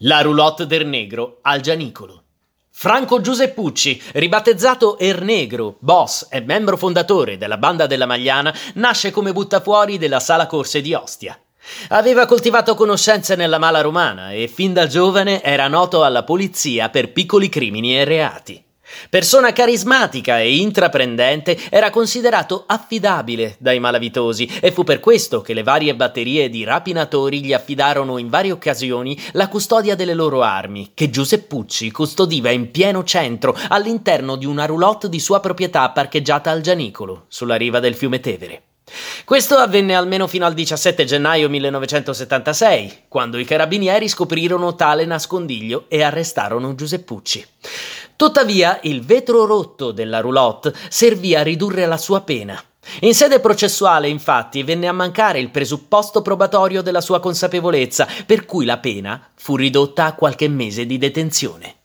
La roulotte del negro al Gianicolo. Franco Giuseppucci, ribattezzato Er Negro, boss e membro fondatore della banda della Magliana, nasce come buttafuori della sala corse di Ostia. Aveva coltivato conoscenze nella mala romana e fin da giovane era noto alla polizia per piccoli crimini e reati. Persona carismatica e intraprendente, era considerato affidabile dai malavitosi e fu per questo che le varie batterie di rapinatori gli affidarono in varie occasioni la custodia delle loro armi, che Giuseppucci custodiva in pieno centro all'interno di una roulotte di sua proprietà parcheggiata al Gianicolo, sulla riva del fiume Tevere. Questo avvenne almeno fino al 17 gennaio 1976, quando i carabinieri scoprirono tale nascondiglio e arrestarono Giuseppucci. Tuttavia, il vetro rotto della roulotte servì a ridurre la sua pena. In sede processuale, infatti, venne a mancare il presupposto probatorio della sua consapevolezza, per cui la pena fu ridotta a qualche mese di detenzione.